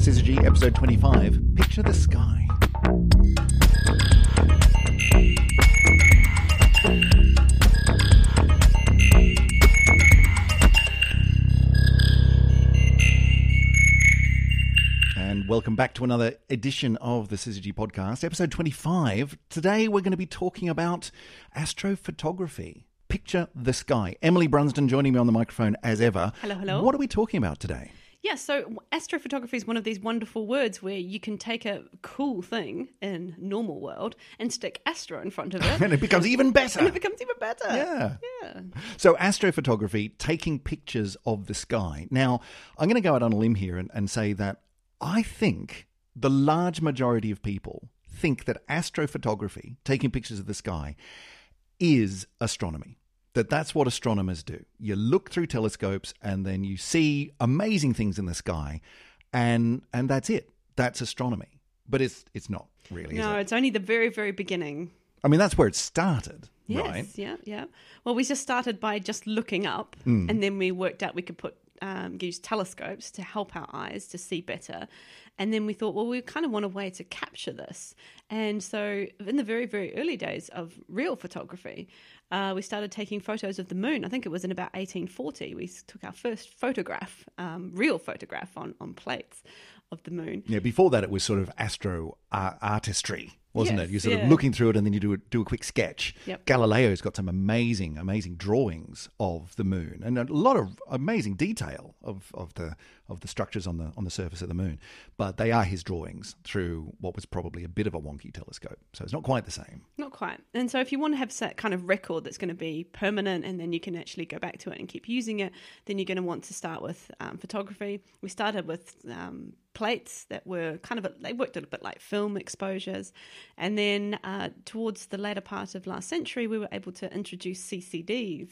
Syzygy, episode 25 Picture the Sky. And welcome back to another edition of the Syzygy podcast, episode 25. Today we're going to be talking about astrophotography. Picture the sky. Emily Brunsden joining me on the microphone as ever. Hello, hello. What are we talking about today? Yeah, so astrophotography is one of these wonderful words where you can take a cool thing in normal world and stick astro in front of it, And it becomes even better. and it becomes even better. Yeah. Yeah. So, astrophotography, taking pictures of the sky. Now, I'm going to go out on a limb here and, and say that I think the large majority of people think that astrophotography, taking pictures of the sky, is astronomy. That that's what astronomers do. You look through telescopes and then you see amazing things in the sky, and and that's it. That's astronomy. But it's it's not really. No, is it? it's only the very, very beginning. I mean, that's where it started, Yes, right? yeah, yeah. Well, we just started by just looking up, Hmm. and then we worked out we could put um, use telescopes to help our eyes to see better. And then we thought, well, we kind of want a way to capture this. And so, in the very, very early days of real photography, uh, we started taking photos of the moon. I think it was in about 1840. We took our first photograph, um, real photograph on, on plates of the moon. Yeah, before that it was sort of astro uh, artistry, wasn't Yes, it? You're sort yeah. of looking through it and then you do a, do a quick sketch. Yep. Galileo's got some amazing, amazing drawings of the moon and a lot of amazing detail of, of the of the structures on the on the surface of the moon. But they are his drawings through what was probably a bit of a wonky telescope, so it's not quite the same. Not quite. And so, if you want to have that kind of record that's going to be permanent and then you can actually go back to it and keep using it, then you're going to want to start with um, photography. We started with um, plates that were kind of, a, they worked a bit like film exposures. And then uh, towards the latter part of last century, we were able to introduce CCDs.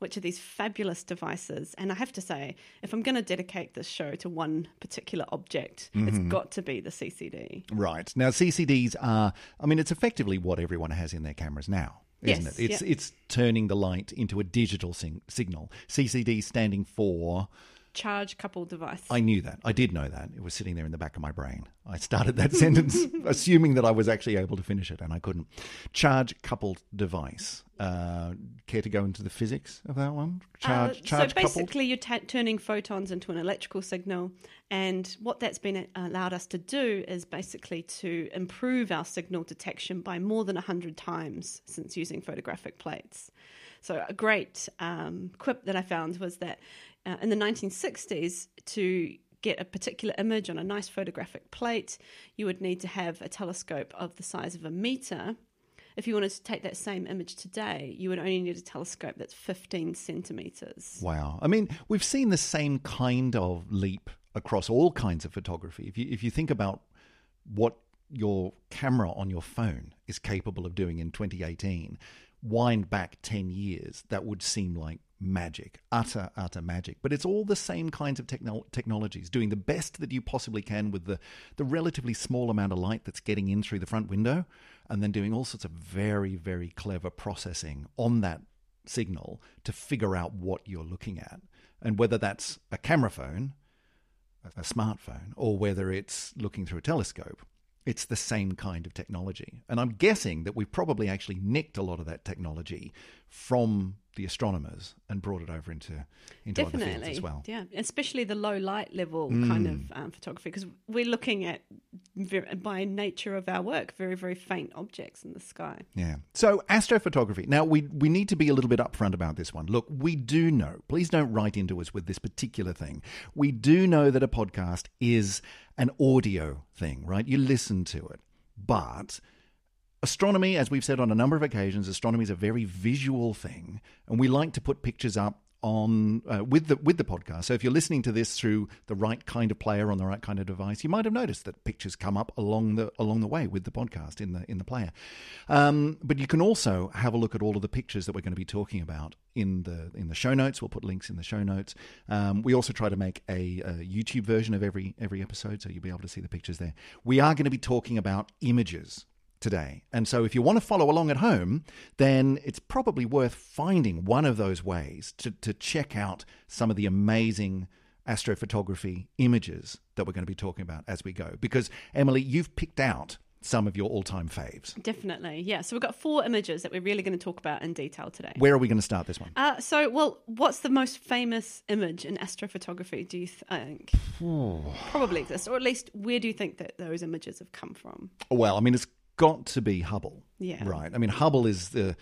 Which are these fabulous devices. And I have to say, if I'm going to dedicate this show to one particular object, it's got to be the CCD. Right now, CCDs are. I mean, it's effectively what everyone has in their cameras now. Isn't Yes, it? It's yeah. it's turning the light into a digital sing- signal. CCD standing for Charge coupled device. I knew that. I did know that. It was sitting there in the back of my brain. I started that sentence assuming that I was actually able to finish it, and I couldn't. Charge coupled device. Uh, care to go into the physics of that one? Charge, Uh, charge so coupled. basically, you're ta- turning photons into an electrical signal, and what that's been uh, allowed us to do is basically to improve our signal detection by more than hundred times since using photographic plates. So a great um, quip that I found was that uh, in the 1960s, to get a particular image on a nice photographic plate, you would need to have a telescope of the size of a meter. If you wanted to take that same image today, you would only need a telescope that's 15 centimeters. Wow. I mean, we've seen the same kind of leap across all kinds of photography. If you if you think about what your camera on your phone is capable of doing in 2018, wind back 10 years, that would seem like magic, utter utter magic. But it's all the same kinds of techno- technologies, doing the best that you possibly can with the the relatively small amount of light that's getting in through the front window and then doing all sorts of very very clever processing on that signal to figure out what you're looking at. And whether that's a camera phone, a smartphone, or whether it's looking through a telescope, it's the same kind of technology. And I'm guessing that we've probably actually nicked a lot of that technology from the astronomers and brought it over into, into other fields as well. Mm. yeah, especially the low light level kind of um, photography because we're looking at, by nature of our work, very very faint objects in the sky. Yeah. So astrophotography. Now we we need to be a little bit upfront about this one. Look, we do know. Please don't write into us with this particular thing. We do know that a podcast is an audio thing, right? You listen to it. But astronomy, as we've said on a number of occasions, astronomy is a very visual thing, and we like to put pictures up on uh, with the with the podcast. So if you're listening to this through the right kind of player on the right kind of device, you might have noticed that pictures come up along the along the way with the podcast in the in the player. Um, but you can also have a look at all of the pictures that we're going to be talking about in the in the show notes. We'll put links in the show notes. Um, we also try to make a, a YouTube version of every every episode, so you'll be able to see the pictures there. We are going to be talking about images today. And so if you want to follow along at home, then it's probably worth finding one of those ways to, to check out some of the amazing astrophotography images that we're going to be talking about as we go. Because, Emily, you've picked out some of your all time faves. Definitely, yeah. So we've got four images that we're really going to talk about in detail today. Where are we going to start this one? Uh, so, well, what's the most famous image in astrophotography, do you think? Probably exists, or at least where do you think that those images have come from? Well, I mean, it's got to be Hubble. Yeah. Right. I mean, Hubble is the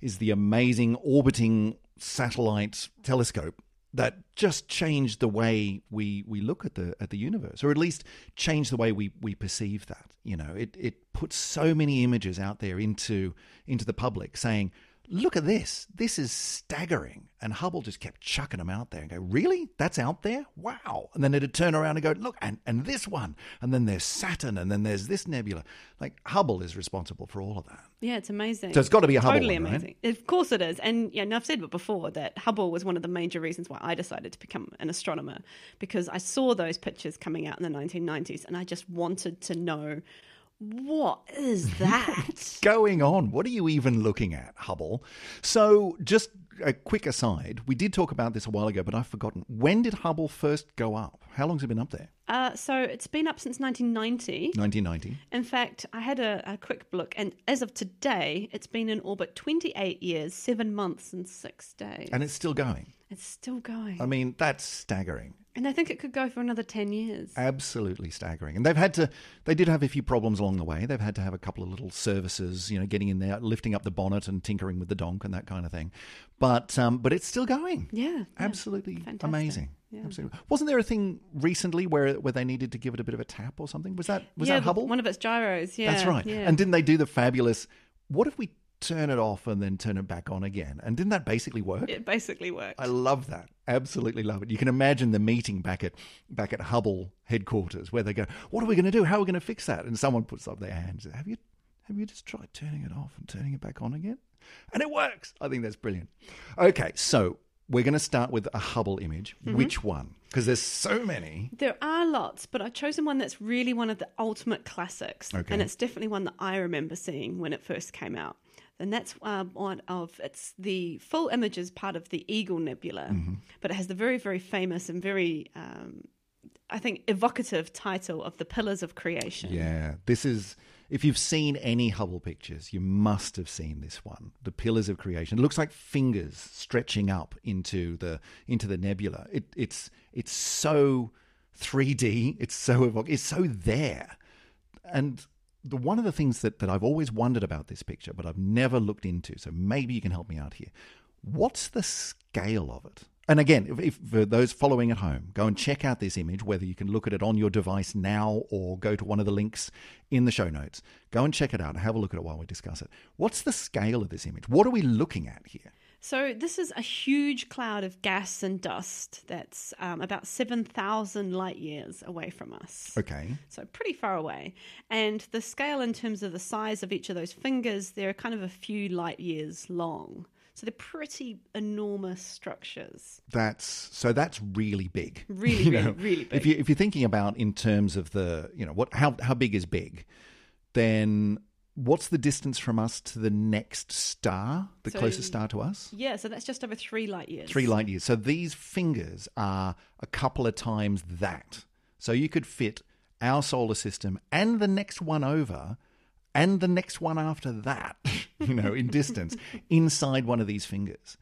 is the amazing orbiting satellite telescope that just changed the way we, we look at the at the universe, or at least changed the way we, we perceive that. You know, it, it puts so many images out there into into the public saying, look at this. This is staggering. And Hubble just kept chucking them out there and go, really? That's out there? Wow. And then it'd turn around and go, look, and, and this one. And then there's Saturn, and then there's this nebula. Like Hubble is responsible for all of that. Yeah, it's amazing. So it's got to be a Hubble totally one, right? amazing. Of course it is. And yeah, and I've said it before that Hubble was one of the major reasons why I decided to become an astronomer because I saw those pictures coming out in the 1990s and I just wanted to know what is that? going on? What are you even looking at, Hubble? So, just a quick aside, we did talk about this a while ago, but I've forgotten. When did Hubble first go up? How long's it been up there? uh, so it's been up since 1990. 1990. In fact, I had a, a quick look, and as of today, it's been in orbit 28 years, seven months, and six days. And it's still going. it's still going. I mean, that's staggering. And I think it could go for another 10 years. Absolutely staggering. And they've had to, they did have a few problems along the way. They've had to have a couple of little services, you know, getting in there, lifting up the bonnet and tinkering with the donk and that kind of thing. But, um, but it's still going. yeah. yeah. Absolutely Fantastic. amazing. Yeah. Absolutely. Wasn't there a thing recently where where they needed to give it a bit of a tap or something? Was that was yeah, that Hubble? One of its gyros. Yeah. That's right. And didn't they do the fabulous? What if we turn it off and then turn it back on again? And didn't that basically work? it basically worked. I love that. Absolutely love it. You can imagine the meeting back at back at Hubble headquarters where they go, "What are we going to do? How are we going to fix that?" And someone puts up their hands. Have you have you just tried turning it off and turning it back on again? And it works. I think that's brilliant. Okay, so we're going to start with a Hubble image. Mm-hmm. Which one? Because there's so many. There are lots, but I've chosen one that's really one of the ultimate classics. Okay. And it's definitely one that I remember seeing when it first came out. And that's um, one of it's the full image is part of the Eagle Nebula, Mm-hmm. but it has the very, very famous and very, um, I think, evocative title of the Pillars of Creation. Yeah, this is. If you've seen any Hubble pictures, you must have seen this one. The pillars of creation. It looks like fingers stretching up into the into the nebula. It, it's it's so 3D. It's so evoc- It's so there. And the one of the things that, that I've always wondered about this picture, but I've never looked into, so maybe you can help me out here. What's the scale of it? And again, if, if for those following at home, go and check out this image, whether you can look at it on your device now or go to one of the links in the show notes. Go and check it out and have a look at it while we discuss it. What's the scale of this image? What are we looking at here? So this is a huge cloud of gas and dust that's um, about 7,000 light years away from us. Okay. So pretty far away. And the scale in terms of the size of each of those fingers, they're kind of a few light years long. So they're pretty enormous structures. That's so that's really big. Really, You really, know, really big. If you if you're thinking about in terms of the you know what how how big is big, then what's the distance from us to the next star, the So- closest star to us? yeah, so that's just over three light years. Three light years. So these fingers are a couple of times that. So you could fit our solar system and the next one over and the next one after that, you know, in distance inside one of these fingers.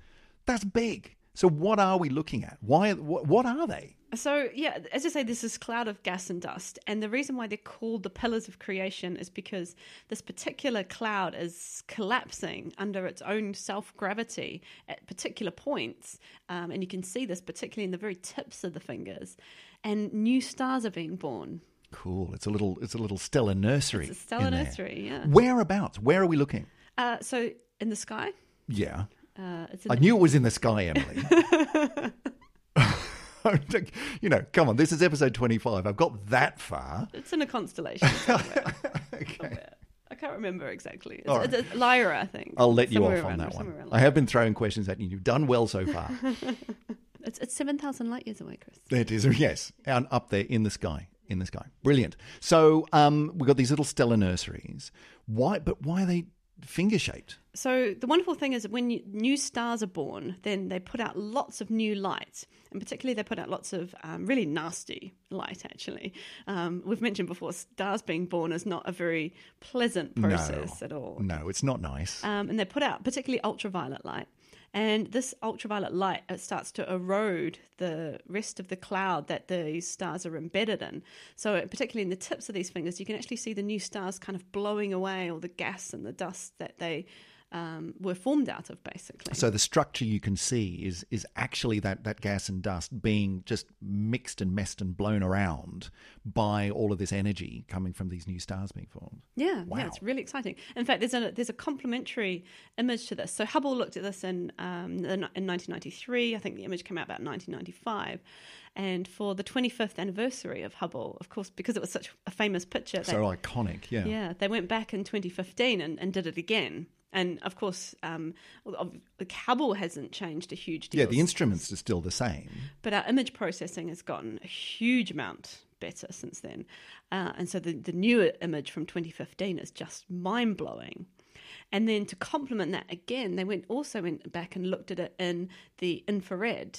That's big. So what are we looking at? Why what, are they? So, yeah, as I say, this is cloud of gas and dust. And the reason why they're called the pillars of creation is because this particular cloud is collapsing under its own self gravity at particular points. Um, and you can see this particularly in the very tips of the fingers. And new stars are being born. Cool. It's a little it's a little stellar nursery. It's a stellar nursery, yeah. Whereabouts? Where are we looking? Uh, so, in the sky, Yeah. Uh, it's in I knew it was in the sky, Emily. you know, come on, this is episode 25. I've got that far. It's in a constellation. somewhere. Somewhere. I can't remember exactly. It's, All right. it's Lyra, I think. I'll let you off on that one. I have been throwing questions at you. You've done well so far. It's, it's 7,000 light years away, Chris. it is, yes, and up there in the sky. In the sky, brilliant. So um, we've got these little stellar nurseries. Why? But why are they finger shaped. So the wonderful thing is that when new stars are born, then they put out lots of new light, and particularly they put out lots of um, really nasty light. Actually, um, we've mentioned before, stars being born is not a very pleasant process no, at all. No, it's not nice. Um, and they put out particularly ultraviolet light. And this ultraviolet light it starts to erode the rest of the cloud that these stars are embedded in. So, particularly in the tips of these fingers, you can actually see the new stars kind of blowing away all the gas and the dust that they um, were formed out of, basically. So the structure you can see is is actually that, that gas and dust being just mixed and messed and blown around by all of this energy coming from these new stars being formed. Yeah, wow. yeah, it's really exciting. In fact, there's a there's a complementary image to this. So Hubble looked at this in um, in 1993. I think the image came out about 1995. And for the 25th anniversary of Hubble, of course, because it was such a famous picture, so they, iconic, yeah, yeah, they went back in 2015 and, and did it again. And of course, um, the Hubble hasn't changed a huge deal. Yeah, the instruments are still the same. But our image processing has gotten a huge amount better since then. Uh, and so the, the new image from 2015 is just mind blowing. And then to complement that again, they went also went back and looked at it in the infrared.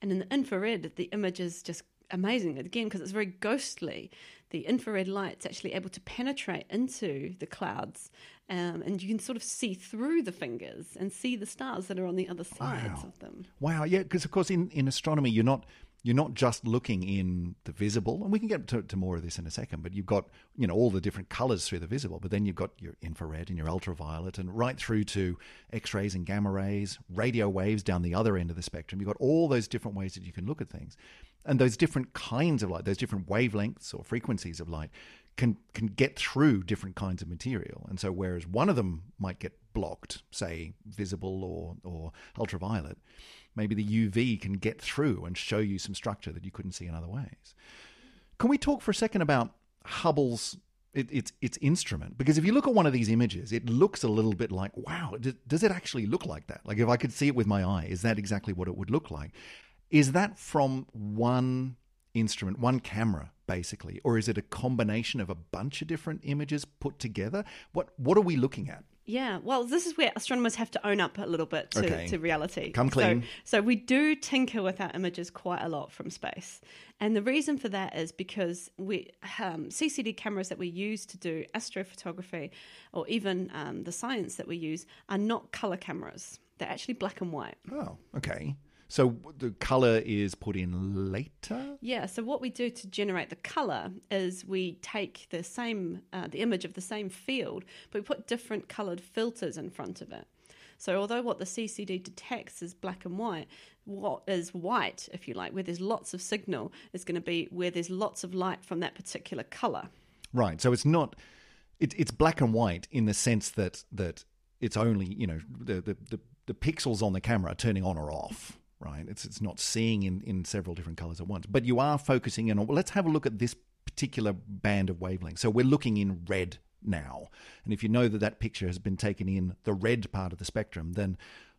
And in the infrared, the image is just amazing again because it's very ghostly. The infrared light's actually able to penetrate into the clouds, um, and you can sort of see through the fingers and see the stars that are on the other sides wow. of them. Wow, yeah, because of course in, in astronomy you're not you're not just looking in the visible, and we can get to, to, more of this in a second. But you've got you know all the different colors through the visible, but then you've got your infrared and your ultraviolet, and right through to X-rays and gamma rays, radio waves down the other end of the spectrum. You've got all those different ways that you can look at things, and those different kinds of light, those different wavelengths or frequencies of light, can can get through different kinds of material. And so, whereas one of them might get blocked, say visible or or ultraviolet maybe the UV can get through and show you some structure that you couldn't see in other ways. Can we talk for a second about Hubble's it, its its instrument? Because if you look at one of these images, it looks a little bit like wow. Does it actually look like that? Like if I could see it with my eye, is that exactly what it would look like? Is that from one instrument, one camera, basically, or is it a combination of a bunch of different images put together? What what are we looking at? Yeah, well, this is where astronomers have to own up a little bit to, okay. to reality. Come clean. So, so, we do tinker with our images quite a lot from space. And the reason for that is because we um, CCD cameras that we use to do astrophotography or even um, the science that we use are not color cameras. They're actually black and white. Oh, okay. So the color is put in later. Yeah. So what we do to generate the color is we take the same uh, the image of the same field, but we put different colored filters in front of it. So although what the CCD detects is black and white, what is white, if you like, where there's lots of signal, is going to be where there's lots of light from that particular color. Right. So it's not. It, it's black and white in the sense that that it's only you know the the, the, the pixels on the camera are turning on or off right? It's it's not seeing in, in several different colors at once, but you are focusing in on. Well, let's have a look at this particular band of wavelengths. So we're looking in red now, and if you know that that picture has been taken in the red part of the spectrum, then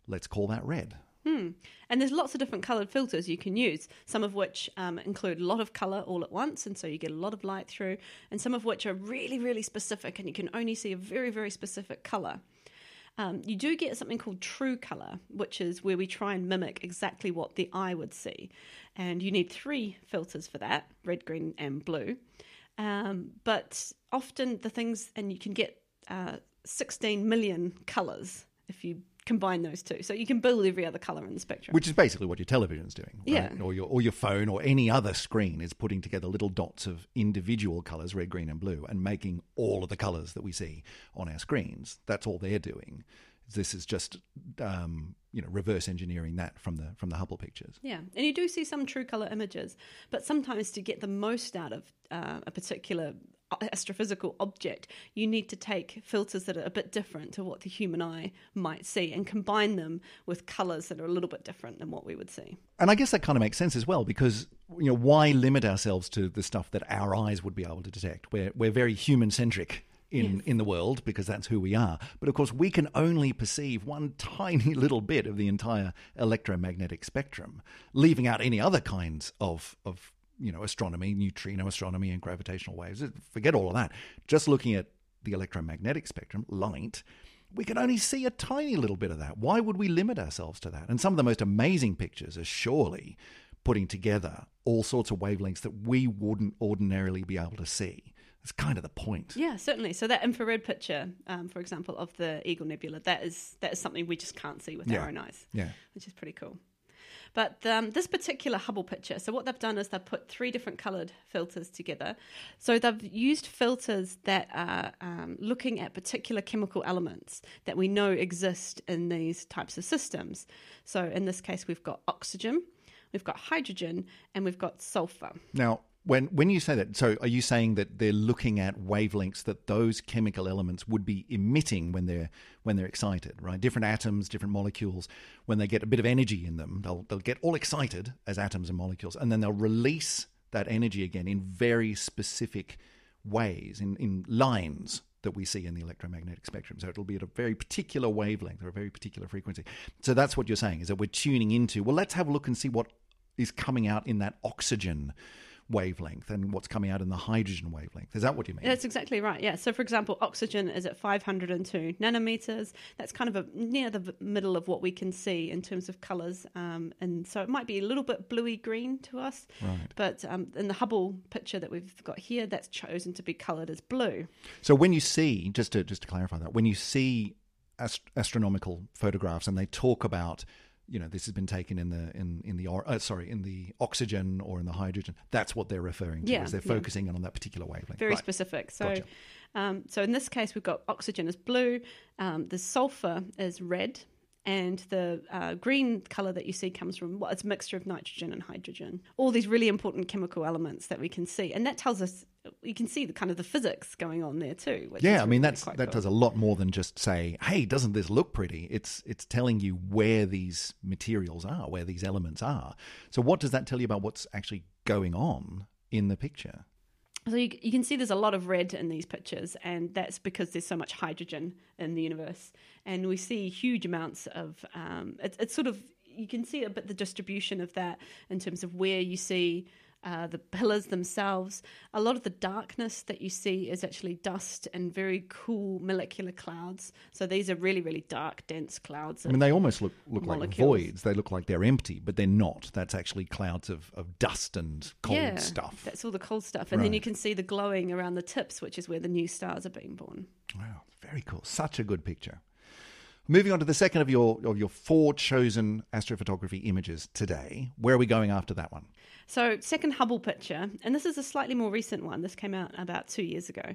let's call that red. Hmm. And there's lots of different coloured filters you can use, some of which um, include a lot of colour all at once, and so you get a lot of light through, and some of which are really, really specific, and you can only see a very, very specific colour. Um, you do get something called true color, which is where we try and mimic exactly what the eye would see. And you need three filters for that red, green, and blue. Um, but often the things, and you can get uh, 16 million colors if you combine those two. So you can build every other color in the spectrum. Which is basically what your television is doing, right? Yeah. Or your or your phone or any other screen is putting together little dots of individual colors, red, green, and blue, and making all of the colors that we see on our screens. That's all they're doing. This is just um, you know reverse engineering that from the from the Hubble pictures. Yeah, and you do see some true color images, but sometimes to get the most out of uh, a particular astrophysical object, you need to take filters that are a bit different to what the human eye might see and combine them with colors that are a little bit different than what we would see. And I guess that kind of makes sense as well because you know why limit ourselves to the stuff that our eyes would be able to detect? We're we're very human centric in, Yes. in the world because that's who we are. But of course, we can only perceive one tiny little bit of the entire electromagnetic spectrum, leaving out any other kinds of, of you know, astronomy, neutrino astronomy, and gravitational waves. Forget all of that. Just looking at the electromagnetic spectrum, light, we can only see a tiny little bit of that. Why would we limit ourselves to that? And some of the most amazing pictures are surely putting together all sorts of wavelengths that we wouldn't ordinarily be able to see. That's kind of the point. Yeah, certainly. So that infrared picture, um, for example, of the Eagle Nebula, that is that is something we just can't see with Yeah. our own eyes, Yeah. which is pretty cool. But um, this particular Hubble picture, so what they've done is they've put three different coloured filters together. So they've used filters that are um, looking at particular chemical elements that we know exist in these types of systems. So in this case, we've got oxygen, we've got hydrogen, and we've got sulfur. Now, when when you say that, so are you saying that they're looking at wavelengths that those chemical elements would be emitting when they're when they're excited, right? Different atoms, different molecules, when they get a bit of energy in them, they'll they'll get all excited as atoms and molecules, and then they'll release that energy again in very specific ways, in, in lines that we see in the electromagnetic spectrum. So it'll be at a very particular wavelength or a very particular frequency. So that's what you're saying, is that we're tuning into, well, let's have a look and see what is coming out in that oxygen wavelength and what's coming out in the hydrogen wavelength. Is that what you mean? That's exactly right. Yeah. So, for example, oxygen is at 502 nanometers. That's kind of a, near the middle of what we can see in terms of colors. Um, and so it might be a little bit bluey green to us. Right. But um, in the Hubble picture that we've got here, that's chosen to be colored as blue. So when you see, just to just to clarify that, when you see ast- astronomical photographs and they talk about, you know, this has been taken in the in in the or, uh, sorry in the oxygen or in the hydrogen, that's what they're referring to. Yeah, is they're yeah. focusing on that particular wavelength. Very Right. specific. So, Gotcha. um, so in this case, we've got oxygen is blue, um, the sulfur is red, and the uh, green color that you see comes from well, it's a mixture of nitrogen and hydrogen. All these really important chemical elements that we can see, and that tells us you can see the kind of the physics going on there too. Which Yeah, I mean really that's that cool. does a lot more than just say, "Hey, doesn't this look pretty?" It's it's telling you where these materials are, where these elements are. So what does that tell you about what's actually going on in the picture? So you, you can see there's a lot of red in these pictures, and that's because there's so much hydrogen in the universe, and we see huge amounts of. Um, it's it's sort of you can see a bit the distribution of that in terms of where you see. Uh, the pillars themselves, a lot of the darkness that you see is actually dust and very cool molecular clouds. So these are really, really dark, dense clouds. I mean, they almost look look like voids. They look like they're empty, but they're not. That's actually clouds of, of dust and cold yeah, stuff. That's all the cold stuff, and then you can see the glowing around the tips, which is where the new stars are being born. Wow, very cool. Such a good picture. Moving on to the second of your of your four chosen astrophotography images today. Where are we going after that one? So, second Hubble picture, and this is a slightly more recent one. This came out about two years ago.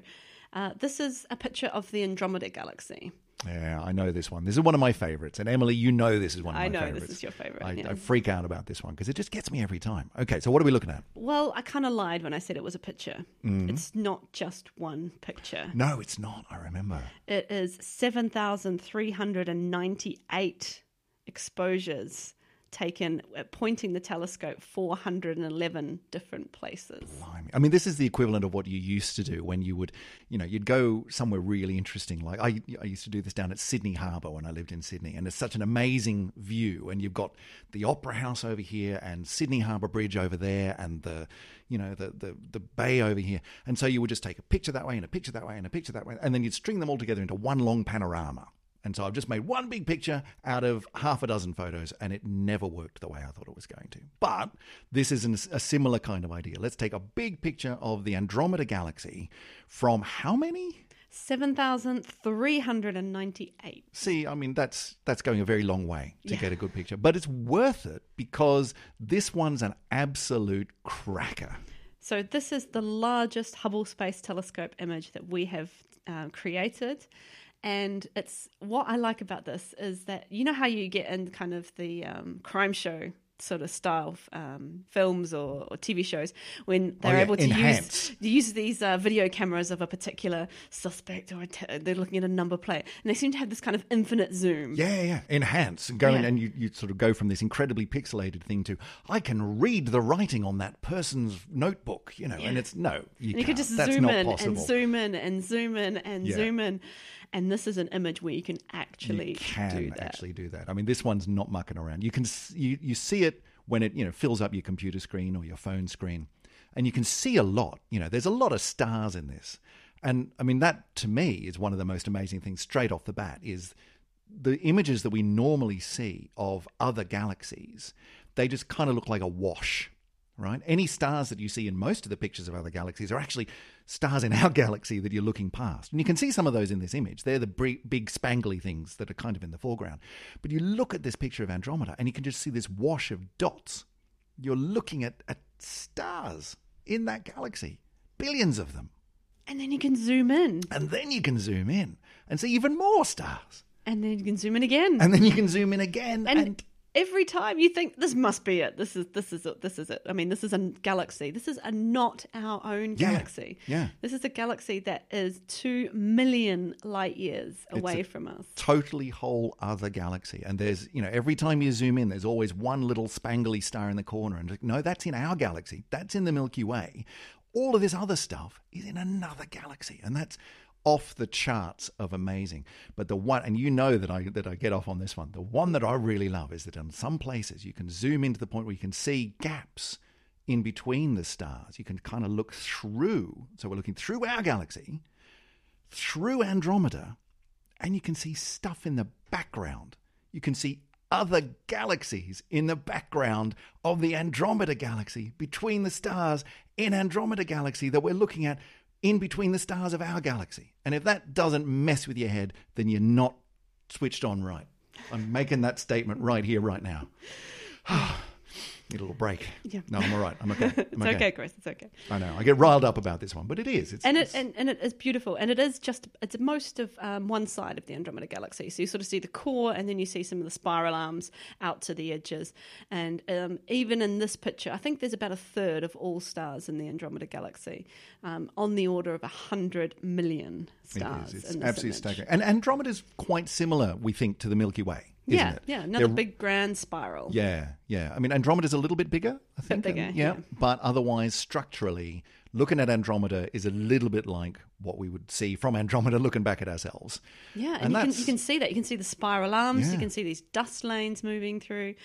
Uh, this is a picture of the Andromeda Galaxy. Yeah, I know this one. This is one of my favorites. And Emily, you know this is one of I my know this favorites. is your favourite, I, yeah. I freak out about this one because it just gets me every time. Okay, so what are we looking at? Well, I kind of lied when I said it was a picture. Mm-hmm. It's not just one picture. No, it's not. I remember. It is 7,398 exposures taken uh, pointing the telescope 411 different places. Blimey. I mean, this is the equivalent of what you used to do when you would, you know, you'd go somewhere really interesting. Like I, I used to do this down at Sydney Harbour when I lived in Sydney, and it's such an amazing view. And you've got the Opera House over here, and Sydney Harbour Bridge over there, and the, you know, the the the bay over here. And so you would just take a picture that way, and a picture that way, and a picture that way, and then you'd string them all together into one long panorama. And so I've just made one big picture out of half a dozen photos, and it never worked the way I thought it was going to. But this is an, a similar kind of idea. Let's take a big picture of the Andromeda Galaxy from how many? 7,398. See, I mean that's that's going a very long way to Yeah. get a good picture, but it's worth it because this one's an absolute cracker. So, this is the largest Hubble Space Telescope image that we have uh, created. And it's what I like about this is that you know how you get in kind of the um, crime show sort of style um, films or, or TV shows when they're Oh, yeah, able to use use these uh, video cameras of a particular suspect or a they're looking at a number plate and they seem to have this kind of infinite zoom. Yeah, yeah, enhance and go in Yeah. and you, you sort of go from this incredibly pixelated thing to I can read the writing on that person's notebook, you know, and it's no, you, And you could just That's zoom in possible. and zoom in and zoom in and Yeah. zoom in. And this is an image where you can you actually can do that. actually do that. I mean, this one's not mucking around. You can you you see it when it you know fills up your computer screen or your phone screen, and you can see a lot. You know, there's a lot of stars in this, And I mean, that to me is one of the most amazing things straight off the bat is the images that we normally see of other galaxies, they just kind of look like a wash, right? Any stars that you see in most of the pictures of other galaxies are actually stars in our galaxy that you're looking past. And you can see some of those in this image. They're the big, spangly things that are kind of in the foreground. But you look at this picture of Andromeda and you can just see this wash of dots. You're looking at, at stars in that galaxy, billions of them. And then you can zoom in. And then you can zoom in and see even more stars. And then you can zoom in again. And then you can zoom in again. And, and every time you think this must be it. This is this is it. This is it. I mean, this is a galaxy. This is a not our own galaxy. Yeah. yeah. This is a galaxy that is two million light years away from us. Totally whole other galaxy. And there's you know every time you zoom in, there's always one little spangly star in the corner. And no, that's in our galaxy. That's in the Milky Way. All of this other stuff is in another galaxy, and that's off the charts of amazing. But the one, and you know that I that I get off on this one. The one that I really love is that in some places you can zoom into the point where you can see gaps in between the stars. You can kind of look through. So we're looking through our galaxy, through Andromeda, and you can see stuff in the background. You can see other galaxies in the background of the Andromeda galaxy, between the stars in Andromeda galaxy that we're looking at in between the stars of our galaxy. And if that doesn't mess with your head, then you're not switched on right. I'm making that statement right here, right now. Ah. Need a little break. Yeah. No, I'm all right. I'm okay. I'm it's okay. okay, Chris. It's okay. I know. I get riled up about this one, but it is. It's, and it and, and it is beautiful, and it is just it's most of um, one side of the Andromeda Galaxy. So you sort of see the core, and then you see some of the spiral arms out to the edges. And um, even in this picture, I think there's about a third of all stars in the Andromeda Galaxy, um, on the order of hundred million stars. It is. It's absolutely staggering. And Andromeda is quite similar, we think, to the Milky Way yeah, it? Yeah, another They're, big grand spiral. Yeah, yeah. I mean, Andromeda's a little bit bigger, I think. Bigger, and, yeah, yeah. But otherwise, structurally, looking at Andromeda is a little bit like what we would see from Andromeda looking back at ourselves. Yeah, and, and you, can, you can see that. You can see the spiral arms. Yeah. You can see these dust lanes moving through,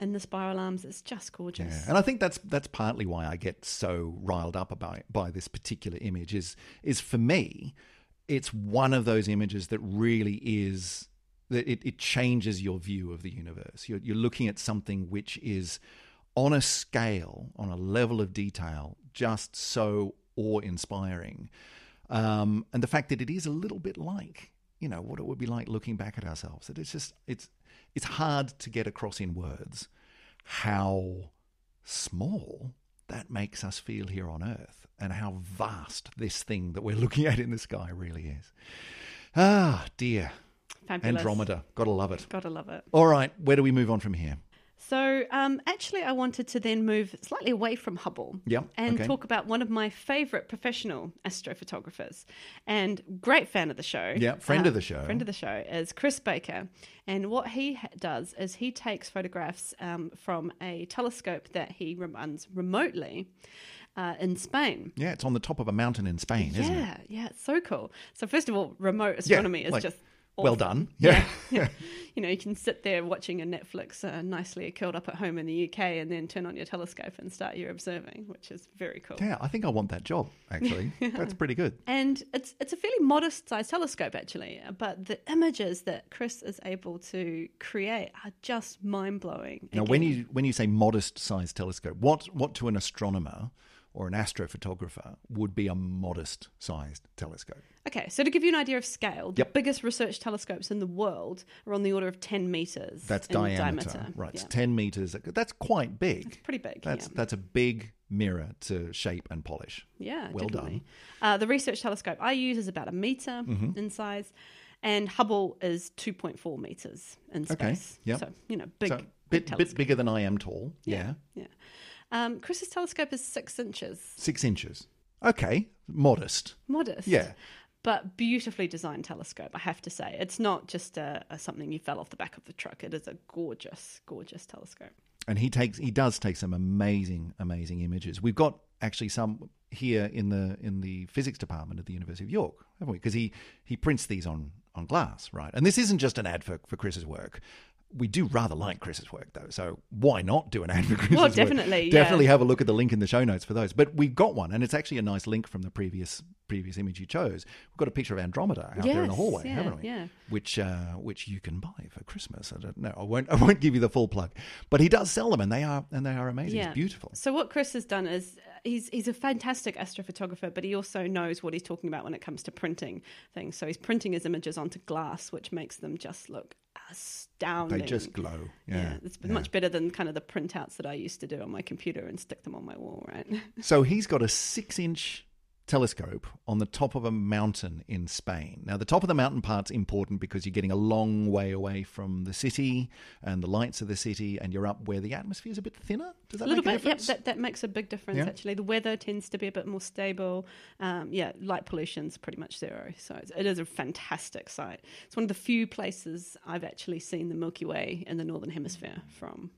and the spiral arms. It's just gorgeous. Yeah. And I think that's that's partly why I get so riled up about by this particular image. Is is for me, it's one of those images that really is it, it changes your view of the universe. You're, you're looking at something which is on a scale, on a level of detail, just so awe inspiring. Um, and the fact that it is a little bit like, you know, what it would be like looking back at ourselves. That it's just, it's, it's hard to get across in words how small that makes us feel here on Earth and how vast this thing that we're looking at in the sky really is. Ah, dear. Fabulous. Andromeda. Gotta love it. Gotta love it. All right, where do we move on from here? So, um, actually, I wanted to then move slightly away from Hubble yep, and okay. talk about one of my favorite professional astrophotographers and great fan of the show. Yeah, friend uh, of the show. Friend of the show is Chris Baker. And what he does is he takes photographs um, from a telescope that he runs remotely. Uh, in Spain. Yeah, it's on the top of a mountain in Spain, yeah, isn't it? Yeah, yeah, it's so cool. So first of all, remote astronomy yeah, is like, just Awesome. Well done. Yeah. yeah. you know, you can sit there watching a Netflix uh, nicely curled up at home in the UK and then turn on your telescope and start your observing, which is very cool. Yeah, I think I want that job, actually. That's pretty good. And it's, it's a fairly modest sized telescope, actually, but the images that Chris is able to create are just mind blowing. Now, when you, when you say modest sized telescope, what, what to an astronomer or an astrophotographer would be a modest sized telescope? Okay, so to give you an idea of scale, the yep. biggest research telescopes in the world are on the order of 10 meters. That's diameter. diameter. Right, yeah. 10 meters. That's quite big. It's pretty big. That's, yeah. that's a big mirror to shape and polish. Yeah, well definitely. done. Uh, the research telescope I use is about a meter mm-hmm. in size, and Hubble is 2.4 meters in space. Okay, yeah. So, you know, big. So, bit, bit, bit bigger than I am tall. Yeah. Yeah. yeah. Um, Chris's telescope is six inches. Six inches. Okay, modest. Modest. Yeah but beautifully designed telescope. I have to say, it's not just a, a, something you fell off the back of the truck. It is a gorgeous, gorgeous telescope. And he takes, he does take some amazing, amazing images. We've got actually some here in the in the physics department at the University of York, haven't we? Because he he prints these on on glass, right? And this isn't just an ad for for Chris's work we do rather like Chris's work, though. So why not do an ad for Chris's Well, work? definitely, yeah. Definitely have a look at the link in the show notes for those. But we've got one, and it's actually a nice link from the previous previous image you chose. We've got a picture of Andromeda out there in the hallway, yeah, haven't we? yeah. Which uh, which you can buy for Christmas. I don't know. I won't I won't give you the full plug, but he does sell them, and they are and they are amazing. It's beautiful. So what Chris has done is uh, he's he's a fantastic astrophotographer, but he also knows what he's talking about when it comes to printing things. So he's printing his images onto glass, which makes them just look astounding. They just glow. Yeah, yeah, it's yeah. much better than kind of the printouts that I used to do on my computer and stick them on my wall, right? So he's got a six inch telescope on the top of a mountain in Spain. Now, the top of the mountain part's important because you're getting a long way away from the city and the lights of the city, and you're up where the atmosphere is a bit thinner. Does that a little make a bit, yep. That that makes a big difference Yeah. actually. The weather tends to be a bit more stable. Um, yeah, light pollution's pretty much zero, so it's, it is a fantastic site. It's one of the few places I've actually seen the Milky Way in the northern hemisphere from.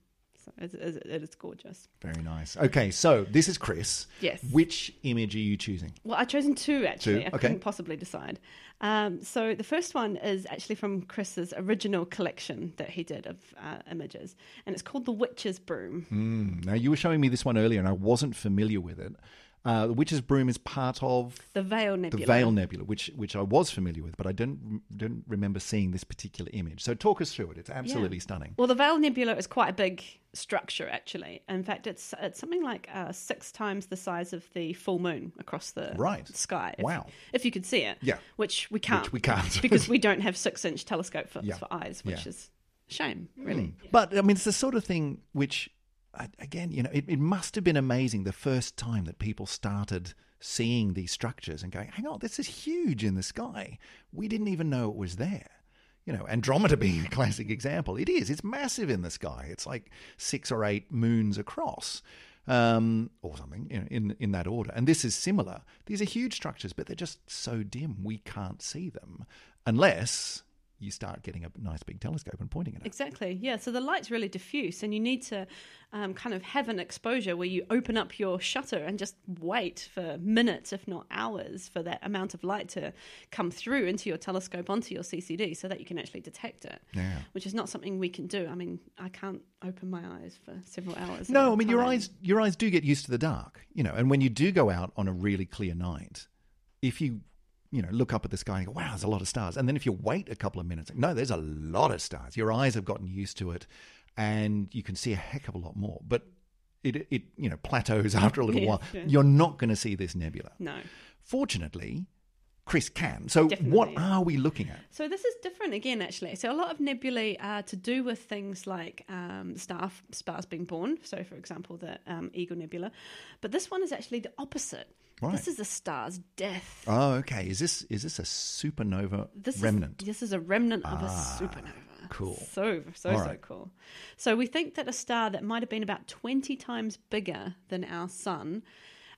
So it, is gorgeous. Very nice. Okay, so this is Chris. Yes. Which image are you choosing? Well, I've chosen two actually. Two, I okay. couldn't possibly decide. Um, so the first one is actually from Chris's original collection that he did of uh, images, and it's called the Witch's Broom. Mm, now, you were showing me this one earlier, and I wasn't familiar with it. Uh, the Witch's Broom is part of The Veil Nebula. the. Veil Nebula, which which I was familiar with, but I don't don't remember seeing this particular image. So talk us through it. It's absolutely Yeah. stunning. Well, the Veil Nebula is quite a big structure, actually. In fact, it's it's something like uh, six times the size of the full moon across the Right. sky. If, Wow. If you could see it. Yeah. Which we can't. we can't. because we don't have six inch telescope for, Yeah. for eyes, which Yeah. Is a shame, really. But I mean, it's the sort of thing which, again, you know, it, it must have been amazing the first time that people started seeing these structures and going, "Hang on, this is huge in the sky. We didn't even know it was there." You know, Andromeda being a classic example, it is. It's massive in the sky. It's like six or eight moons across. Um, or something you know, in in that order, and this is similar. These are huge structures, but they're just so dim we can't see them unless you start getting a nice big telescope and pointing at it. Exactly. Yeah. So the light's really diffuse, and you need to um, kind of have an exposure where you open up your shutter and just wait for minutes, if not hours, for that amount of light to come through into your telescope onto your CCD, so that you can actually detect it. Yeah. Which is not something we can do. I mean, I can't open my eyes for several hours. No, I mean your eyes your eyes do get used to the dark, you know. And when you do go out on a really clear night, if you you know look up at the sky and go, "Wow, there's a lot of stars," and then if you wait a couple of minutes, no, there's a lot of stars. Your eyes have gotten used to it, and you can see a heck of a lot more. But it it you know plateaus after a little Yeah, while. yeah. You're not going to see this nebula. No. Fortunately, Chris can. So Definitely, what are we looking at? So this is different again, actually. So a lot of nebulae are to do with things like um, star stars being born. So, for example, the um, Eagle Nebula, but this one is actually the opposite. Right. This is a star's death. Oh, okay. Is this is this a supernova This remnant? Is, this is a remnant of a Ah, supernova. cool. So so so cool. So we think that a star that might have been about twenty times bigger than our sun.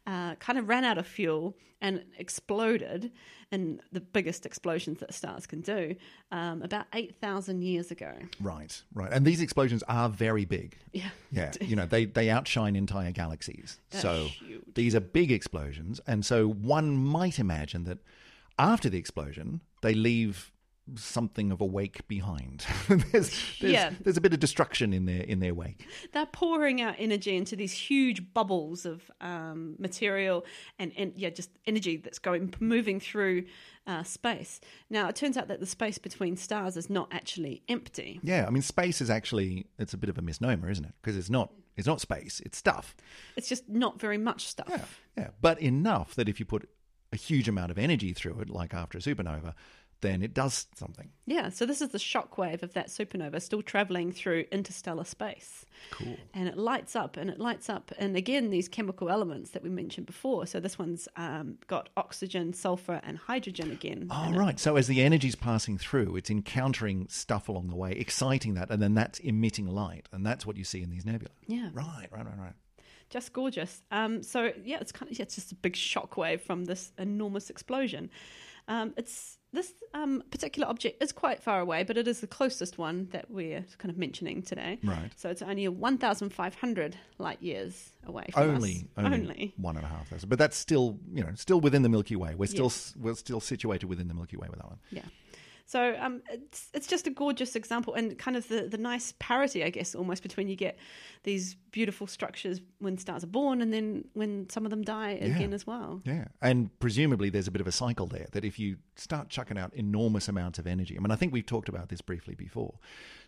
Uh, kind of ran out of fuel and exploded in the biggest explosions that stars can do um, about 8,000 years ago. Right, right. And these explosions are very big. Yeah. Yeah, you know, they, they outshine entire galaxies. They're so huge. these are big explosions. And so one might imagine that after the explosion, they leave something of a wake behind. there's, there's, Yeah. there's a bit of destruction in their in their wake. They're pouring out energy into these huge bubbles of um, material and, and yeah, just energy that's going moving through uh, space. Now it turns out that the space between stars is not actually empty. Yeah, I mean, space is actually it's a bit of a misnomer, isn't it? Because it's not it's not space, it's stuff. It's just not very much stuff. Yeah, yeah, but enough that if you put a huge amount of energy through it, like after a supernova, then it does something. Yeah, so this is the shock wave of that supernova still traveling through interstellar space. Cool. And it lights up and it lights up. And again, these chemical elements that we mentioned before. So this one's um, got oxygen, sulfur, and hydrogen again. Oh, in it. right. So as the energy's passing through, it's encountering stuff along the way, exciting that, and then that's emitting light, and that's what you see in these nebula. Yeah. Right, right, right, right. just gorgeous. Um, so yeah, it's kind of yeah, it's just a big shockwave from this enormous explosion. Um, it's this um, particular object is quite far away, but it is the closest one that we're kind of mentioning today. Right. So it's only 1,500 light years away from Only, us. only, one and a half thousand, but that's still, you know, still within the Milky Way. We're still, we're still situated within the Milky Way with that one. Yeah. So um, it's it's just a gorgeous example and kind of the, the nice parity, I guess, almost between you get these beautiful structures when stars are born and then when some of them die again as well. Yeah, and presumably there's a bit of a cycle there that if you start chucking out enormous amounts of energy, I mean, I think we've talked about this briefly before,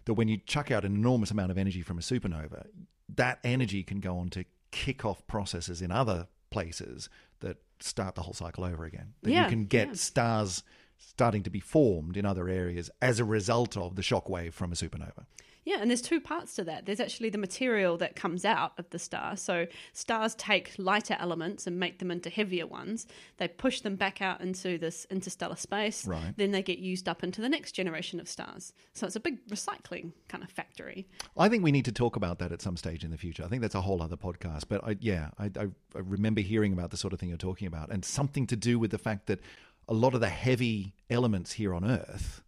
that when you chuck out an enormous amount of energy from a supernova, that energy can go on to kick off processes in other places that start the whole cycle over again. That Yeah, you can get yeah. stars starting to be formed in other areas as a result of the shockwave from a supernova. Yeah, and there's two parts to that. There's actually the material that comes out of the star. So stars take lighter elements and make them into heavier ones. They push them back out into this interstellar space. Right. Then they get used up into the next generation of stars. So it's a big recycling kind of factory. I think we need to talk about that at some stage in the future. I think that's a whole other podcast. But I, yeah, I, I, I remember hearing about the sort of thing you're talking about, and something to do with the fact that a lot of the heavy elements here on Earth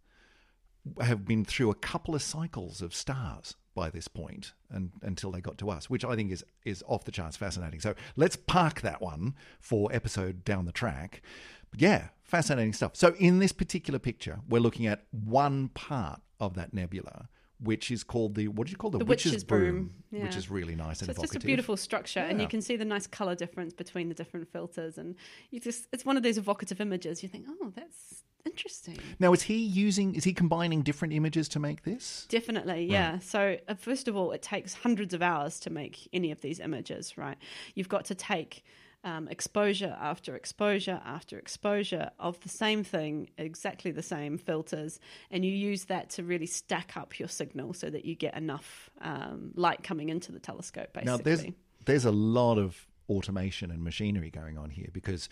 have been through a couple of cycles of stars by this point and until they got to us which i think is is off the charts fascinating. So let's park that one for episode down the track. But yeah fascinating stuff. So in this particular picture we're looking at one part of that nebula which is called the what do you call the, The witch's, witch's broom, broom, which is really nice and it's evocative just a beautiful structure, and you can see the nice color difference between the different filters. And you just, it's one of those evocative images. You think, oh, that's interesting. now is he using is he combining different images to make this Definitely, yeah. So, uh, first of all, it takes hundreds of hours to make any of these images, right? You've got to take um, exposure after exposure after exposure of the same thing, exactly the same filters, and you use that to really stack up your signal so that you get enough um, light coming into the telescope, basically. Now, there's there's a lot of automation and machinery going on here because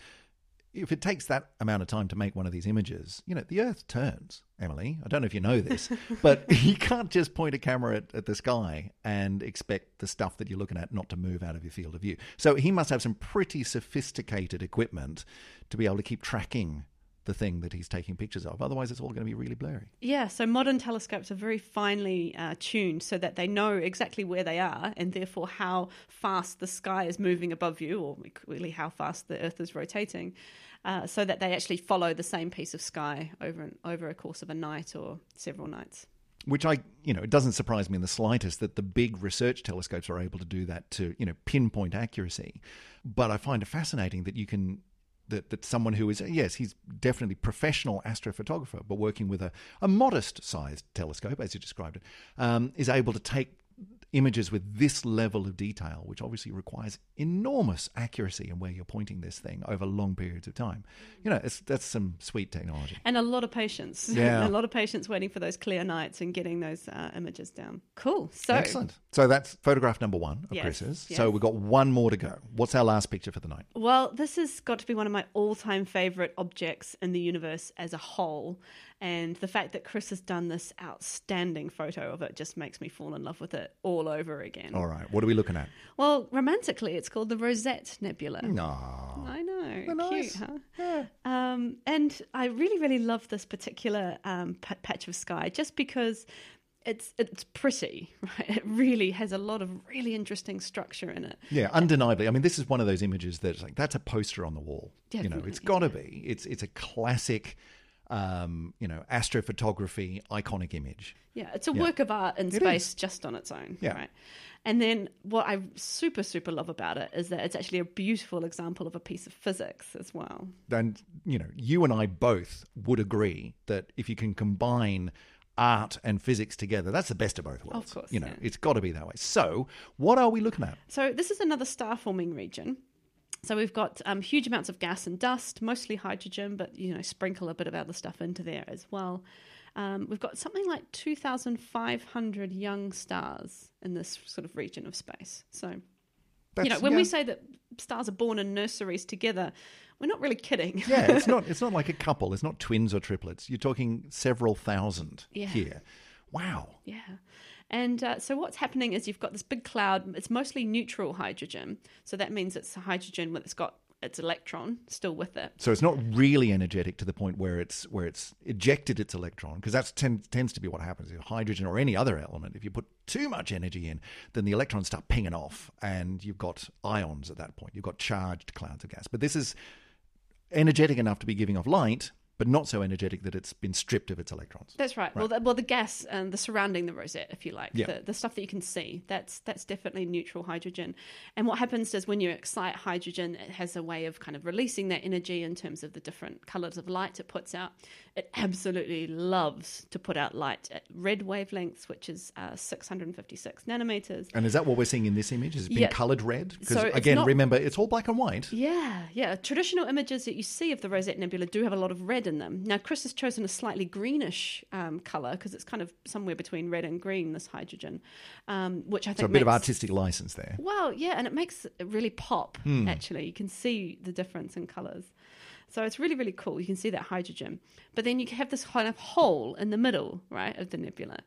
if it takes that amount of time to make one of these images, you know, the Earth turns, Emily. I don't know if you know this, but you can't just point a camera at, at the sky and expect the stuff that you're looking at not to move out of your field of view. So he must have some pretty sophisticated equipment to be able to keep tracking the thing that he's taking pictures of. Otherwise, it's all going to be really blurry. Yeah, so modern telescopes are very finely uh, tuned so that they know exactly where they are and therefore how fast the sky is moving above you, or really how fast the Earth is rotating, uh, so that they actually follow the same piece of sky over an, over a course of a night or several nights. which I, you know, it doesn't surprise me in the slightest that the big research telescopes are able to do that to, you know, pinpoint accuracy. But I find it fascinating that you can, that, that someone who is, yes, he's definitely professional astrophotographer, but working with a, a modest sized telescope, as you described it, um, is able to take images with this level of detail, which obviously requires enormous accuracy in where you're pointing this thing over long periods of time. You know, it's, that's some sweet technology. And a lot of patience. Yeah. a lot of patience waiting for those clear nights and getting those uh, images down. Cool. So, Excellent. So that's photograph number one of Yes, Chris's. yes. So we've got one more to go. What's our last picture for the night? Well, this has got to be one of my all time favourite objects in the universe as a whole. And the fact that Chris has done this outstanding photo of it just makes me fall in love with it all over again. All right. What are we looking at? Well, romantically, it's called the Rosette Nebula. No. I know. They're nice. Cute, huh? Um, and I really, really love this particular um, p- patch of sky just because it's it's pretty, right? It really has a lot of really interesting structure in it. Yeah, undeniably. I mean, this is one of those images that's like that's a poster on the wall. you know, it's got to be. It's it's a classic, um, you know, astrophotography iconic image. Yeah, it's a Yeah. work of art in It space is. just on its own, Yeah. right? And then what I super super love about it is that it's actually a beautiful example of a piece of physics as well. And you know, you and I both would agree that if you can combine art and physics together, that's the best of both worlds. Of course, you know, yeah. it's got to be that way. So, what are we looking at? So this is another star forming region. So we've got um, huge amounts of gas and dust, mostly hydrogen, but you know sprinkle a bit of other stuff into there as well. Um, we've got something like 2,500 young stars in this sort of region of space. So you know when yeah. we say that stars are born in nurseries together, we're not really kidding. yeah, it's not it's not like a couple. It's not twins or triplets. You're talking several thousand Yeah. here. Wow. Yeah. And uh, so what's happening is you've got this big cloud. It's mostly neutral hydrogen. So that means it's hydrogen with it's got its electron still with it. So it's not really energetic to the point where it's where it's ejected its electron because that tend, tends to be what happens. If hydrogen or any other element, if you put too much energy in, then the electrons start pinging off, and you've got ions at that point. You've got charged clouds of gas. But this is energetic enough to be giving off light, but not so energetic that it's been stripped of its electrons. That's right. Well, the, well, the gas and the surrounding the rosette, if you like, Yeah. the, the stuff that you can see, that's that's definitely neutral hydrogen. And what happens is when you excite hydrogen, it has a way of kind of releasing that energy in terms of the different colors of light it puts out. It absolutely loves to put out light at red wavelengths, which is uh, 656 nanometers. And is that what we're seeing in this image? Has it been Yeah. coloured red? Because So again, not- remember, it's all black and white. Yeah, yeah. Traditional images that you see of the Rosette Nebula do have a lot of red in them. Now, Chris has chosen a slightly greenish um, color because it's kind of somewhere between red and green. This hydrogen, um, which I think So a bit of artistic license there. Well, yeah, and it makes it really pop. Hmm. Actually, you can see the difference in colors. So it's really, really cool. You can see that hydrogen, but then you have this kind of hole in the middle, right, of the nebula.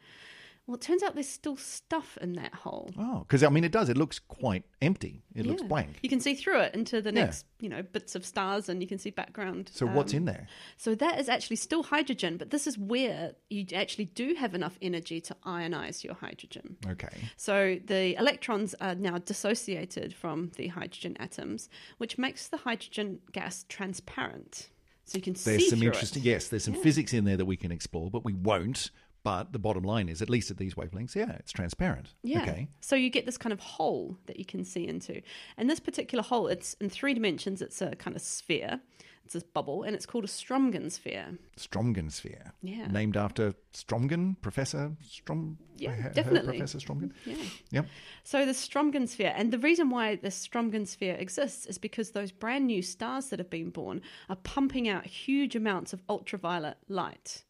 Well, it turns out there's still stuff in that hole. Oh, because I mean, it does. It looks quite empty. It looks blank. You can see through it into the Yeah. next, you know, bits of stars, and you can see background. So what's um, in there? So that is actually still hydrogen, but this is where you actually do have enough energy to ionize your hydrogen. Okay. So the electrons are now dissociated from the hydrogen atoms, which makes the hydrogen gas transparent. So you can see. There's see some interesting. it. Yes, there's some physics in there that we can explore, but we won't. But the bottom line is, at least at these wavelengths, yeah, it's transparent. Yeah. Okay. So you get this kind of hole that you can see into. And this particular hole, it's in three dimensions. It's a kind of sphere. It's this bubble, and it's called a Strömgren sphere. Strömgren sphere. Yeah. Named after Strömgren, Professor Strom. Yeah, definitely. Professor Strömgren. Yeah. Yep. So the Strömgren sphere, and the reason why the Strömgren sphere exists is because those brand new stars that have been born are pumping out huge amounts of ultraviolet light.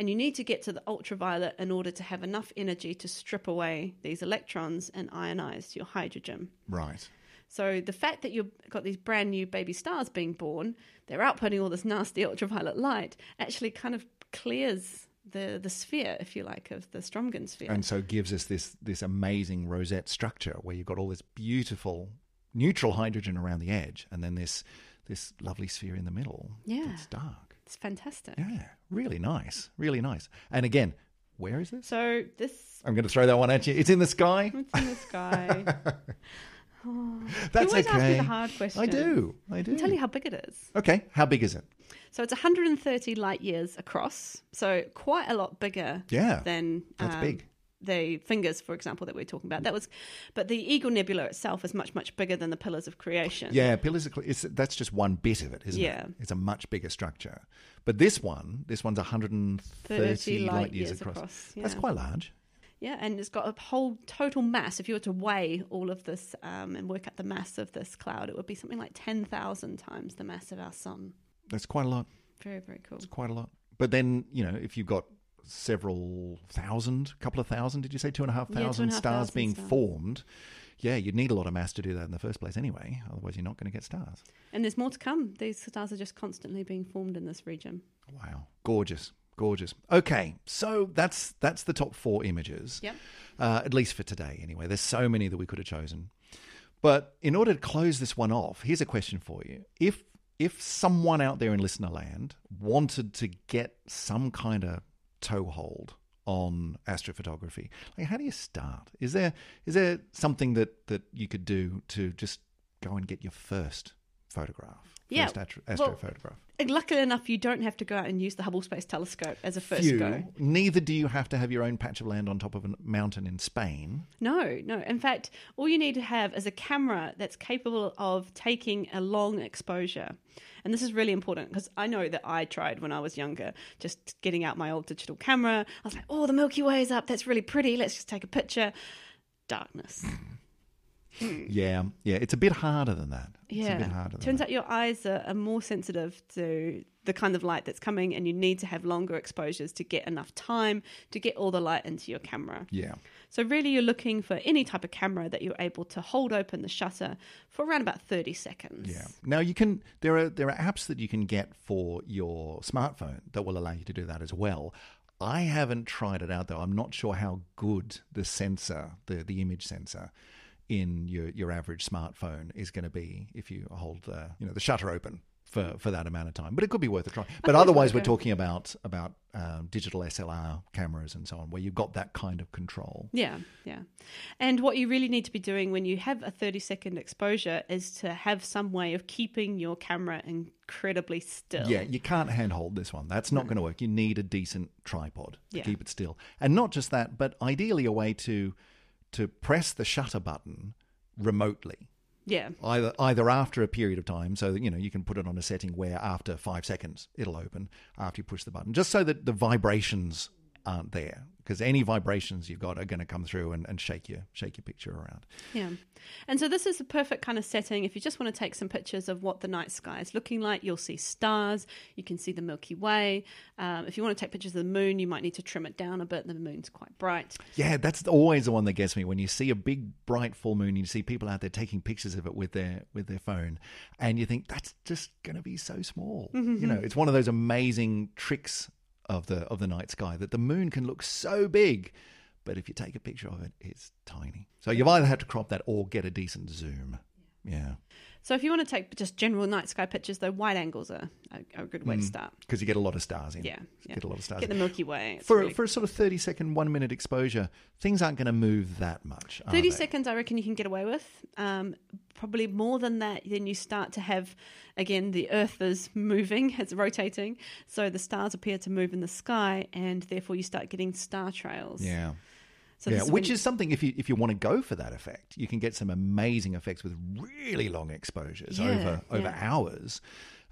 And you need to get to the ultraviolet in order to have enough energy to strip away these electrons and ionize your hydrogen. Right. So the fact that you've got these brand new baby stars being born, they're outputting all this nasty ultraviolet light, actually kind of clears the, the sphere, if you like, of the Strömgren sphere. And so gives us this this amazing rosette structure where you've got all this beautiful neutral hydrogen around the edge, and then this this lovely sphere in the middle. Yeah. That's dark. It's fantastic. Yeah. Really nice. Really nice. And again, where is this? So this I'm going to throw that one at you. It's in the sky. It's in the sky. That's you always okay. ask me the hard question. I do. I do. I'll tell you how big it is. Okay. How big is it? So it's 130 light years across. So quite a lot bigger Yeah, than that's um, big. The fingers, for example, that we are talking about. That was, but the Eagle Nebula itself is much, much bigger than the Pillars of Creation. Yeah, pillars. Of, it's, that's just one bit of it, isn't Yeah. it? It's a much bigger structure. But this one, this one's 130 30 light, years, across. across, That's quite large. Yeah, and it's got a whole total mass. If you were to weigh all of this um, and work out the mass of this cloud, it would be something like 10,000 times the mass of our sun. That's quite a lot. Very, very cool. It's quite a lot. But then, you know, if you've got several thousand, a couple of thousand, did you say Two and a half thousand Yeah, two thousand and a half stars thousand being stars. formed? Yeah, you'd need a lot of mass to do that in the first place anyway. Otherwise, you're not going to get stars. And there's more to come. These stars are just constantly being formed in this region. Wow, gorgeous, gorgeous. Okay, so that's that's the top four images. Yep. uh, at least for today, anyway. There's so many that we could have chosen. But in order to close this one off, here's a question for you: If if someone out there in listener land wanted to get some kind of toehold on astrophotography, like how do you start? Is there is there something that that you could do to just go and get your first photograph? Yeah, First astro, well, astrophotograph. Luckily enough, you don't have to go out and use the Hubble Space Telescope as a first Few. go. Neither do you have to have your own patch of land on top of a mountain in Spain. No, no. In fact, all you need to have is a camera that's capable of taking a long exposure. And this is really important because I know that I tried when I was younger, just getting out my old digital camera. I was like, oh, the Milky Way is up. That's really pretty. Let's just take a picture. Darkness. Hmm. Yeah, yeah, it's a bit harder than that. It's yeah. a bit harder than Turns that. out your eyes are, are more sensitive to the kind of light that's coming, and you need to have longer exposures to get enough time to get all the light into your camera. Yeah, So really, you're looking for any type of camera that you're able to hold open the shutter for around about 30 seconds. yeah. Now you can there are there are apps that you can get for your smartphone that will allow you to do that as well. I haven't tried it out though. I'm not sure how good the sensor, the the image sensor in your your average smartphone is going to be if you hold the you know the shutter open for, for that amount of time. But it could be worth a try. But otherwise, we're talking about about um, digital SLR cameras and so on, where you've got that kind of control. Yeah, yeah. And what you really need to be doing when you have a 30 second exposure is to have some way of keeping your camera incredibly still. Yeah, you can't handhold this one. That's not going to work. You need a decent tripod to Yeah. keep it still, and not just that, but ideally a way to to press the shutter button remotely. Yeah. either either after a period of time, so that you know you can put it on a setting where after five seconds it'll open after you push the button, just so that the vibrations aren't there, because any vibrations you've got are going to come through and, and shake your shake your picture around. Yeah. And so this is the perfect kind of setting if you just want to take some pictures of what the night sky is looking like. You'll see stars, you can see the Milky Way. Um, if you want to take pictures of the moon, you might need to trim it down a bit. The moon's quite bright. Yeah, that's always the one that gets me when you see a big bright full moon. You see people out there taking pictures of it with their with their phone, and you think that's just going to be so small. You know, it's one of those amazing tricks of the of the night sky that the moon can look so big, but if you take a picture of it, it's tiny. So you've either had to crop that or get a decent zoom. Yeah, So if you want to take just general night sky pictures, though, wide angles are a, a good way to start. because you get a lot of stars in. Yeah, yeah. get a lot of stars. Get the. Milky Way. For really for a sort of thirty second, one minute exposure, things aren't going to move that much. are 30 they? seconds, I reckon you can get away with. Um, probably more than that, then you start to have, again, the Earth is moving, it's rotating. So the stars appear to move in the sky, and therefore you start getting star trails. Yeah. So yeah, which is something if you if you want to go for that effect, you can get some amazing effects with really long exposures Yeah, over over yeah. hours,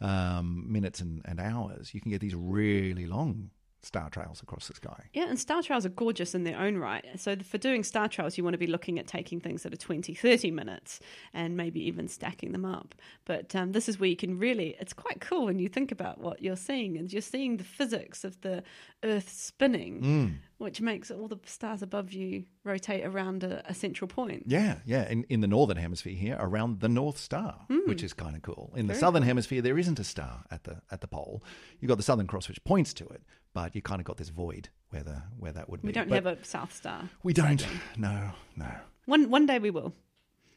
um, minutes and, and hours. You can get these really long star trails across the sky. Yeah, and star trails are gorgeous in their own right. So for doing star trails, you want to be looking at taking things that are 20, 30 minutes and maybe even stacking them up. But um, this is where you can really, it's quite cool when you think about what you're seeing and you're seeing the physics of the Earth spinning, Mm. which makes all the stars above you rotate around a, a central point. Yeah, yeah. In, in the northern hemisphere here, around the North Star, which is kind of cool. In the. Very southern hemisphere, there isn't a star at the at the pole. You've got the Southern Cross, which points to it, but you kind of got this void where the where that would be. We don't But have a South Star. We don't. No, no. One one day we will,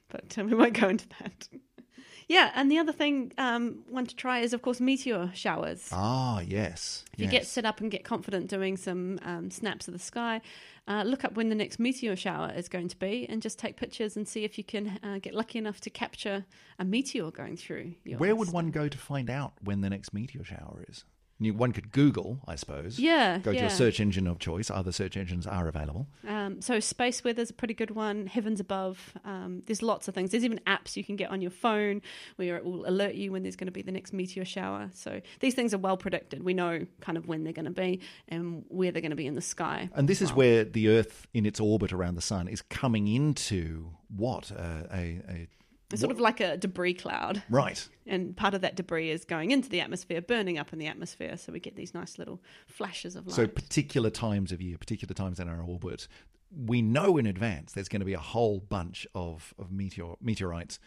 but um, we won't go into that. yeah, and the other thing um, one to try is of course meteor showers. Ah, yes. If you get set up and get confident doing some um, snaps of the sky, uh, look up when the next meteor shower is going to be, and just take pictures and see if you can uh, get lucky enough to capture a meteor going through. Your Where would one go to find out when the next meteor shower is? One could Google, I suppose. Yeah, Go to a search engine of choice. Other search engines are available. Um, so space weather's a pretty good one. Heavens above. Um, there's lots of things. There's even apps you can get on your phone where it will alert you when there's going to be the next meteor shower. So these things are well predicted. We know kind of when they're going to be and where they're going to be in the sky. And this as is where the Earth, in its orbit around the Sun, is coming into what? Uh, a, a it's sort of like a debris cloud. right. and part of that debris is going into the atmosphere, burning up in the atmosphere. So we get these nice little flashes of light. So particular times of year, particular times in our orbit, we know in advance there's going to be a whole bunch of, of meteor meteorites,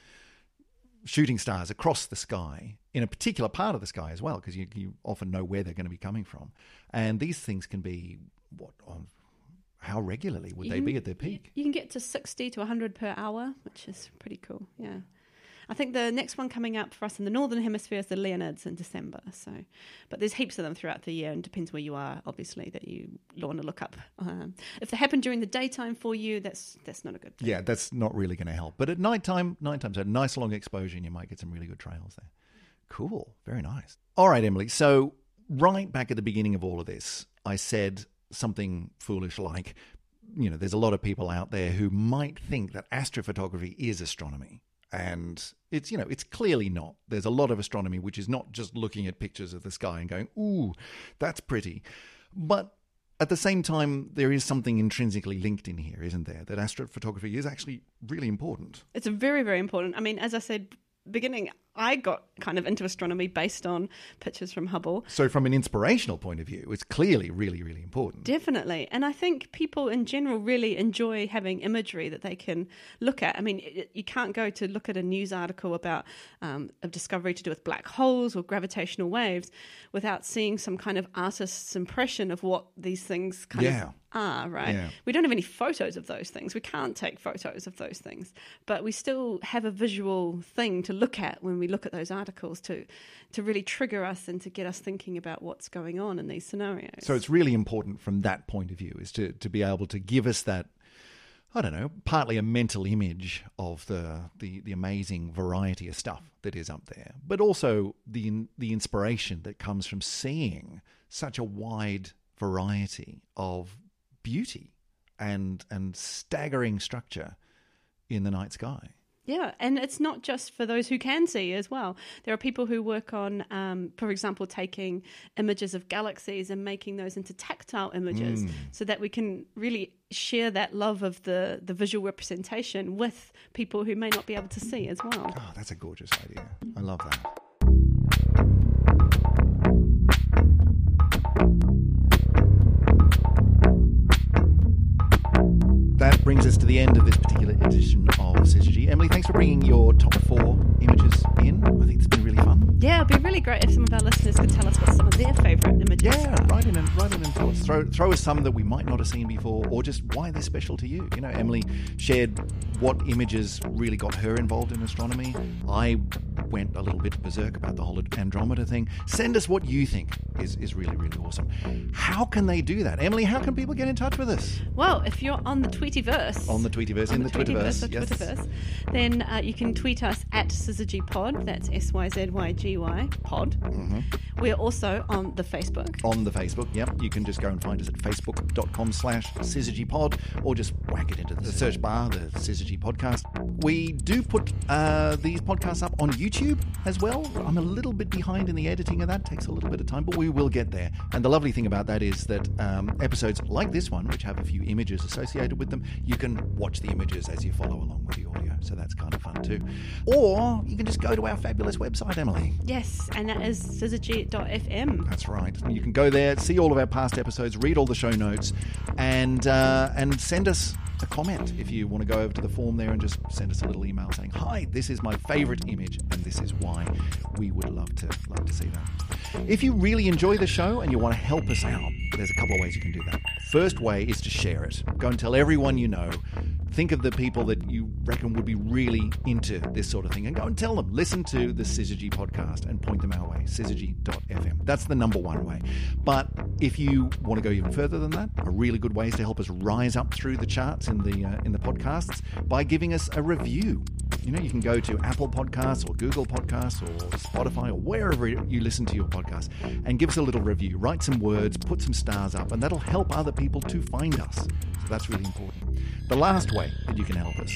shooting stars across the sky in a particular part of the sky as well, because you, you often know where they're going to be coming from, and these things can be what on. How regularly would You they can- be at their peak? You can get to 60 to 100 per hour, which is pretty cool. Yeah. I think the next one coming up for us in the northern hemisphere is the Leonids in December. So, but there's heaps of them throughout the year, and depends where you are. Obviously, that you want to look up. Um, if they happen during the daytime for you, that's that's not a good thing. Yeah, that's not really going to help. But at nighttime, nighttime's a nice long exposure, and you might get some really good trails there. Cool, very nice. All right, Emily. So right back at the beginning of all of this, I said something foolish like, you know, there's a lot of people out there who might think that astrophotography is astronomy. And it's, you know, it's clearly not. There's a lot of astronomy which is not just looking at pictures of the sky and going, ooh, that's pretty. But at the same time, there is something intrinsically linked in here, isn't there? That astrophotography is actually really important. It's very, very important. I mean, as I said, beginning, I got kind of into astronomy based on pictures from Hubble. So, from an inspirational point of view, it's clearly really, really important. Definitely. And I think people in general really enjoy having imagery that they can look at. I mean, it, you can't go to look at a news article about um, a discovery to do with black holes or gravitational waves without seeing some kind of artist's impression of what these things kind Yeah. of are, right? Yeah. We don't have any photos of those things. We can't take photos of those things, but we still have a visual thing to look at when we we look at those articles to to really trigger us and to get us thinking about what's going on in these scenarios. So it's really important from that point of view is to, to be able to give us that I don't know, partly a mental image of the, the, the amazing variety of stuff that is up there, but also the the inspiration that comes from seeing such a wide variety of beauty and and staggering structure in the night sky. Yeah, and it's not just for those who can see as well. There are people who work on, um, for example, taking images of galaxies and making those into tactile images, Mm. so that we can really share that love of the the visual representation with people who may not be able to see as well. Oh, that's a gorgeous idea. I love that. That brings us to the end of this particular edition of Syzygy. Emily, thanks for bringing your top four images in. I think it's been really fun. Yeah, it'd be really great if some of our listeners could tell us what some of their favourite images Yeah, are. write in and write in and tell us. Throw throw us some that we might not have seen before, or just why they're special to you. You know, Emily shared what images really got her involved in astronomy. I went a little bit berserk about the whole Andromeda thing. Send us what you think is, is really, really awesome. How can they do that? Emily, how can people get in touch with us? Well, if you're on the Tweetyverse, On the Tweetyverse, in the, Twitterverse. or yes. Twitterverse, then uh, you can tweet us at SyzygyPod. That's S Y Z Y G Y Pod. Mm-hmm. We're also on the Facebook. on the Facebook. Yep, you can just go and find us at facebook.com slash syzygypod or just whack it into the search bar, the Syzygy podcast. We do put uh, these podcasts up on YouTube as well. I'm a little bit behind in the editing of that, takes a little bit of time, but we will get there. And the lovely thing about that is that um, episodes like this one, which have a few images associated with them, you can watch the images as you follow along with the audio. So that's kind of fun too. Or you can just go to our fabulous website, Emily. Yes, and that is syzygy.fm. That's right. You can go there, see all of our past episodes, read all the show notes, and uh, and send us a comment if you want to go over to the form there and just send us a little email saying, "Hi, this is my favorite image, and this is why." We would love to love to see that. If you really enjoy the show and you want to help us out, there's a couple of ways you can do that. First way is to share it. Go and tell everyone you know. Think of the people that you reckon would be really into this sort of thing and go and tell them. Listen to the Syzygy podcast and point them our way, syzygy.fm. That's the number one way. But if you want to go even further than that, a really good way is to help us rise up through the charts in the uh, in the podcasts by giving us a review. You know, you can go to Apple Podcasts or Google Podcasts or Spotify or wherever you listen to your podcast and give us a little review. Write some words, put some stars up, and that'll help other people to find us. So that's really important. The last way that you can help us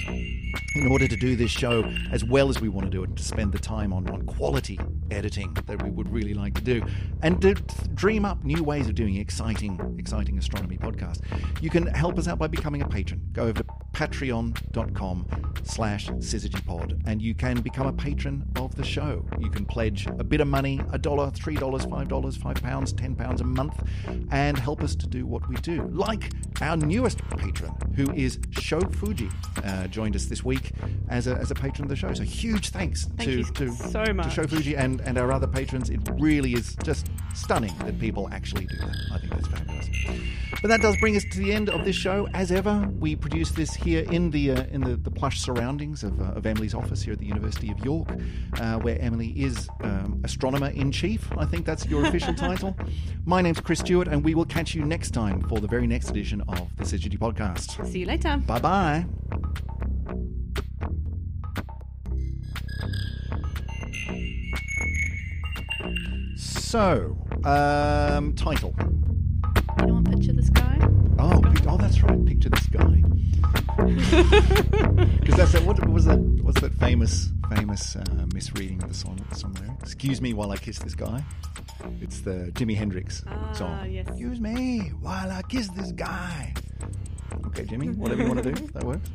in order to do this show as well as we want to do it, to spend the time on, on quality editing that we would really like to do, and to dream up new ways of doing exciting, exciting astronomy podcast. You can help us out by becoming a patron. Go over to patreon.com slash syzygypod and you can become a patron of the show. You can pledge a bit of money, a dollar, three dollars, five dollars, five pounds, ten pounds a month, and help us to do what we do. Like our newest patron, who is Sho Fuji, uh, joined us this week as a, as a patron of the show. So huge thanks Thank to, to, so to. Sho Fuji and, and our other patrons. It really is just stunning that people actually do that. I think that's fabulous. But that does bring us to the end of this show. As ever, we produce this here in the uh, in the, the plush surroundings of, uh, of Emily's office here at the University of York, uh, where Emily is um, astronomer in chief. I think that's your official title. My name's Chris Stewart, and we will catch you next time for the very next edition of the Syzygy Podcast. See you later. Bye bye. So, um, title. Anyone picture this guy? Oh, oh, that's right. Picture this guy. Because that's that. What was that? What's that famous, famous uh, misreading of the song? Song lyric? Excuse me while I kiss this guy. It's the Jimi Hendrix Ah, song. yes. Excuse me while I kiss this guy. Okay, Jimmy. Whatever you want to do, that works.